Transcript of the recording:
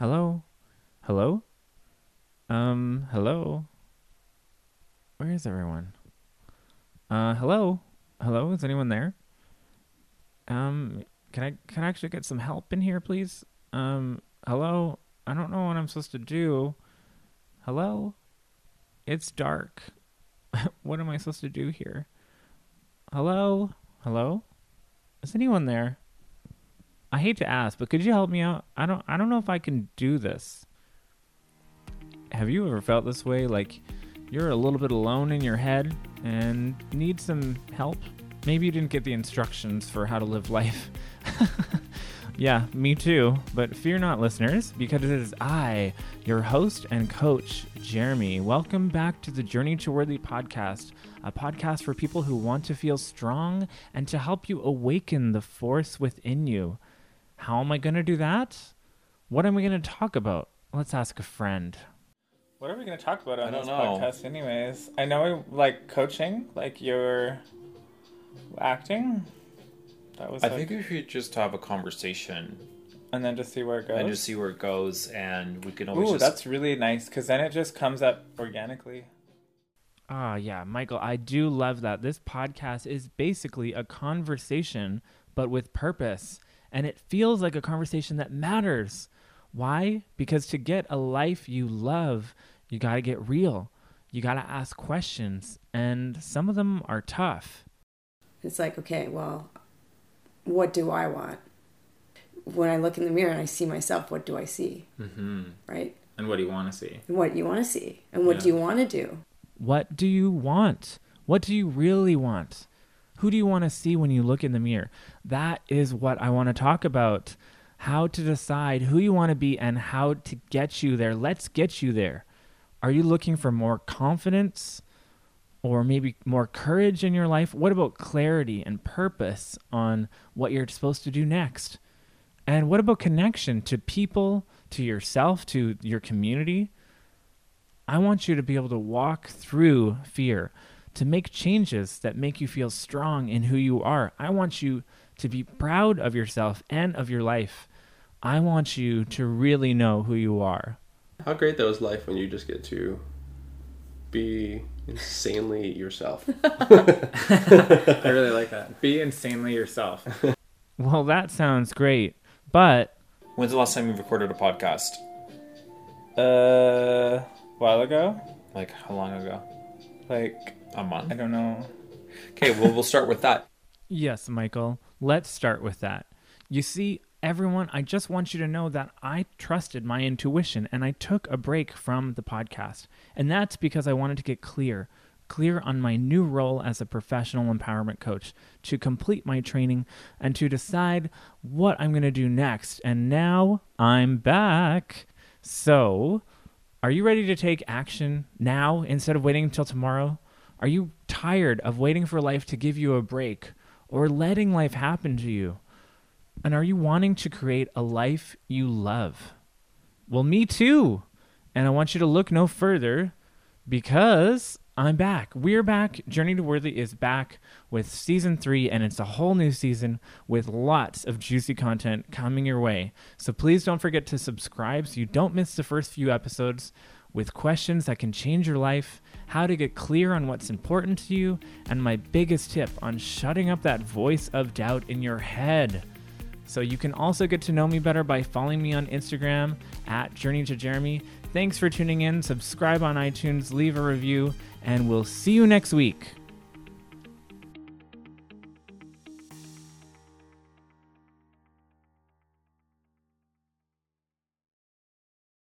Hello? Hello? Um, hello? Where is everyone? Uh, hello? Hello? Is anyone there? Um, can I can I actually get some help in here, please? Um, hello? I don't know what I'm supposed to do. Hello? It's dark. what am I supposed to do here? Hello? Hello? Is anyone there? I hate to ask, but could you help me out? I don't I don't know if I can do this. Have you ever felt this way like you're a little bit alone in your head and need some help? Maybe you didn't get the instructions for how to live life. yeah, me too. But fear not, listeners, because it is I, your host and coach, Jeremy. Welcome back to the Journey to Worthy podcast, a podcast for people who want to feel strong and to help you awaken the force within you. How am I going to do that? What am I going to talk about? Let's ask a friend. What are we going to talk about on this know. podcast, anyways? I know we like coaching, like you're acting. That was I like- think we should just have a conversation and then just see where it goes. and just see where it goes, and we can always Ooh, just. that's really nice because then it just comes up organically. Ah, yeah, Michael, I do love that. This podcast is basically a conversation, but with purpose. And it feels like a conversation that matters. Why? Because to get a life you love, you got to get real. You got to ask questions. And some of them are tough. It's like, okay, well, what do I want? When I look in the mirror and I see myself, what do I see? Mm-hmm. Right? And what do you want to see? And what do you want to see? And what do you want to do? What do you want? What do you really want? Who do you want to see when you look in the mirror? That is what I want to talk about. How to decide who you want to be and how to get you there. Let's get you there. Are you looking for more confidence or maybe more courage in your life? What about clarity and purpose on what you're supposed to do next? And what about connection to people, to yourself, to your community? I want you to be able to walk through fear, to make changes that make you feel strong in who you are. I want you to be proud of yourself and of your life. I want you to really know who you are. How great though is life when you just get to be insanely yourself. I really like that. Be insanely yourself. well, that sounds great. But When's the last time you recorded a podcast? uh while ago, Like how long ago? Like A month. I don't know. Okay, well we'll start with that. Yes, Michael. Let's start with that. You see, everyone, I just want you to know that I trusted my intuition and I took a break from the podcast. And that's because I wanted to get clear, clear on my new role as a professional empowerment coach, to complete my training and to decide what I'm going to do next. And now I'm back. So, are you ready to take action now instead of waiting until tomorrow? Are you tired of waiting for life to give you a break or letting life happen to you? And are you wanting to create a life you love? Well, me too. And I want you to look no further because I'm back. We're back. Journey to Worthy is back with season three, and it's a whole new season with lots of juicy content coming your way. So please don't forget to subscribe so you don't miss the first few episodes with questions that can change your life, how to get clear on what's important to you, and my biggest tip on shutting up that voice of doubt in your head. So you can also get to know me better by following me on Instagram at Journey to Jeremy. Thanks for tuning in. Subscribe on iTunes, leave a review, and we'll see you next week.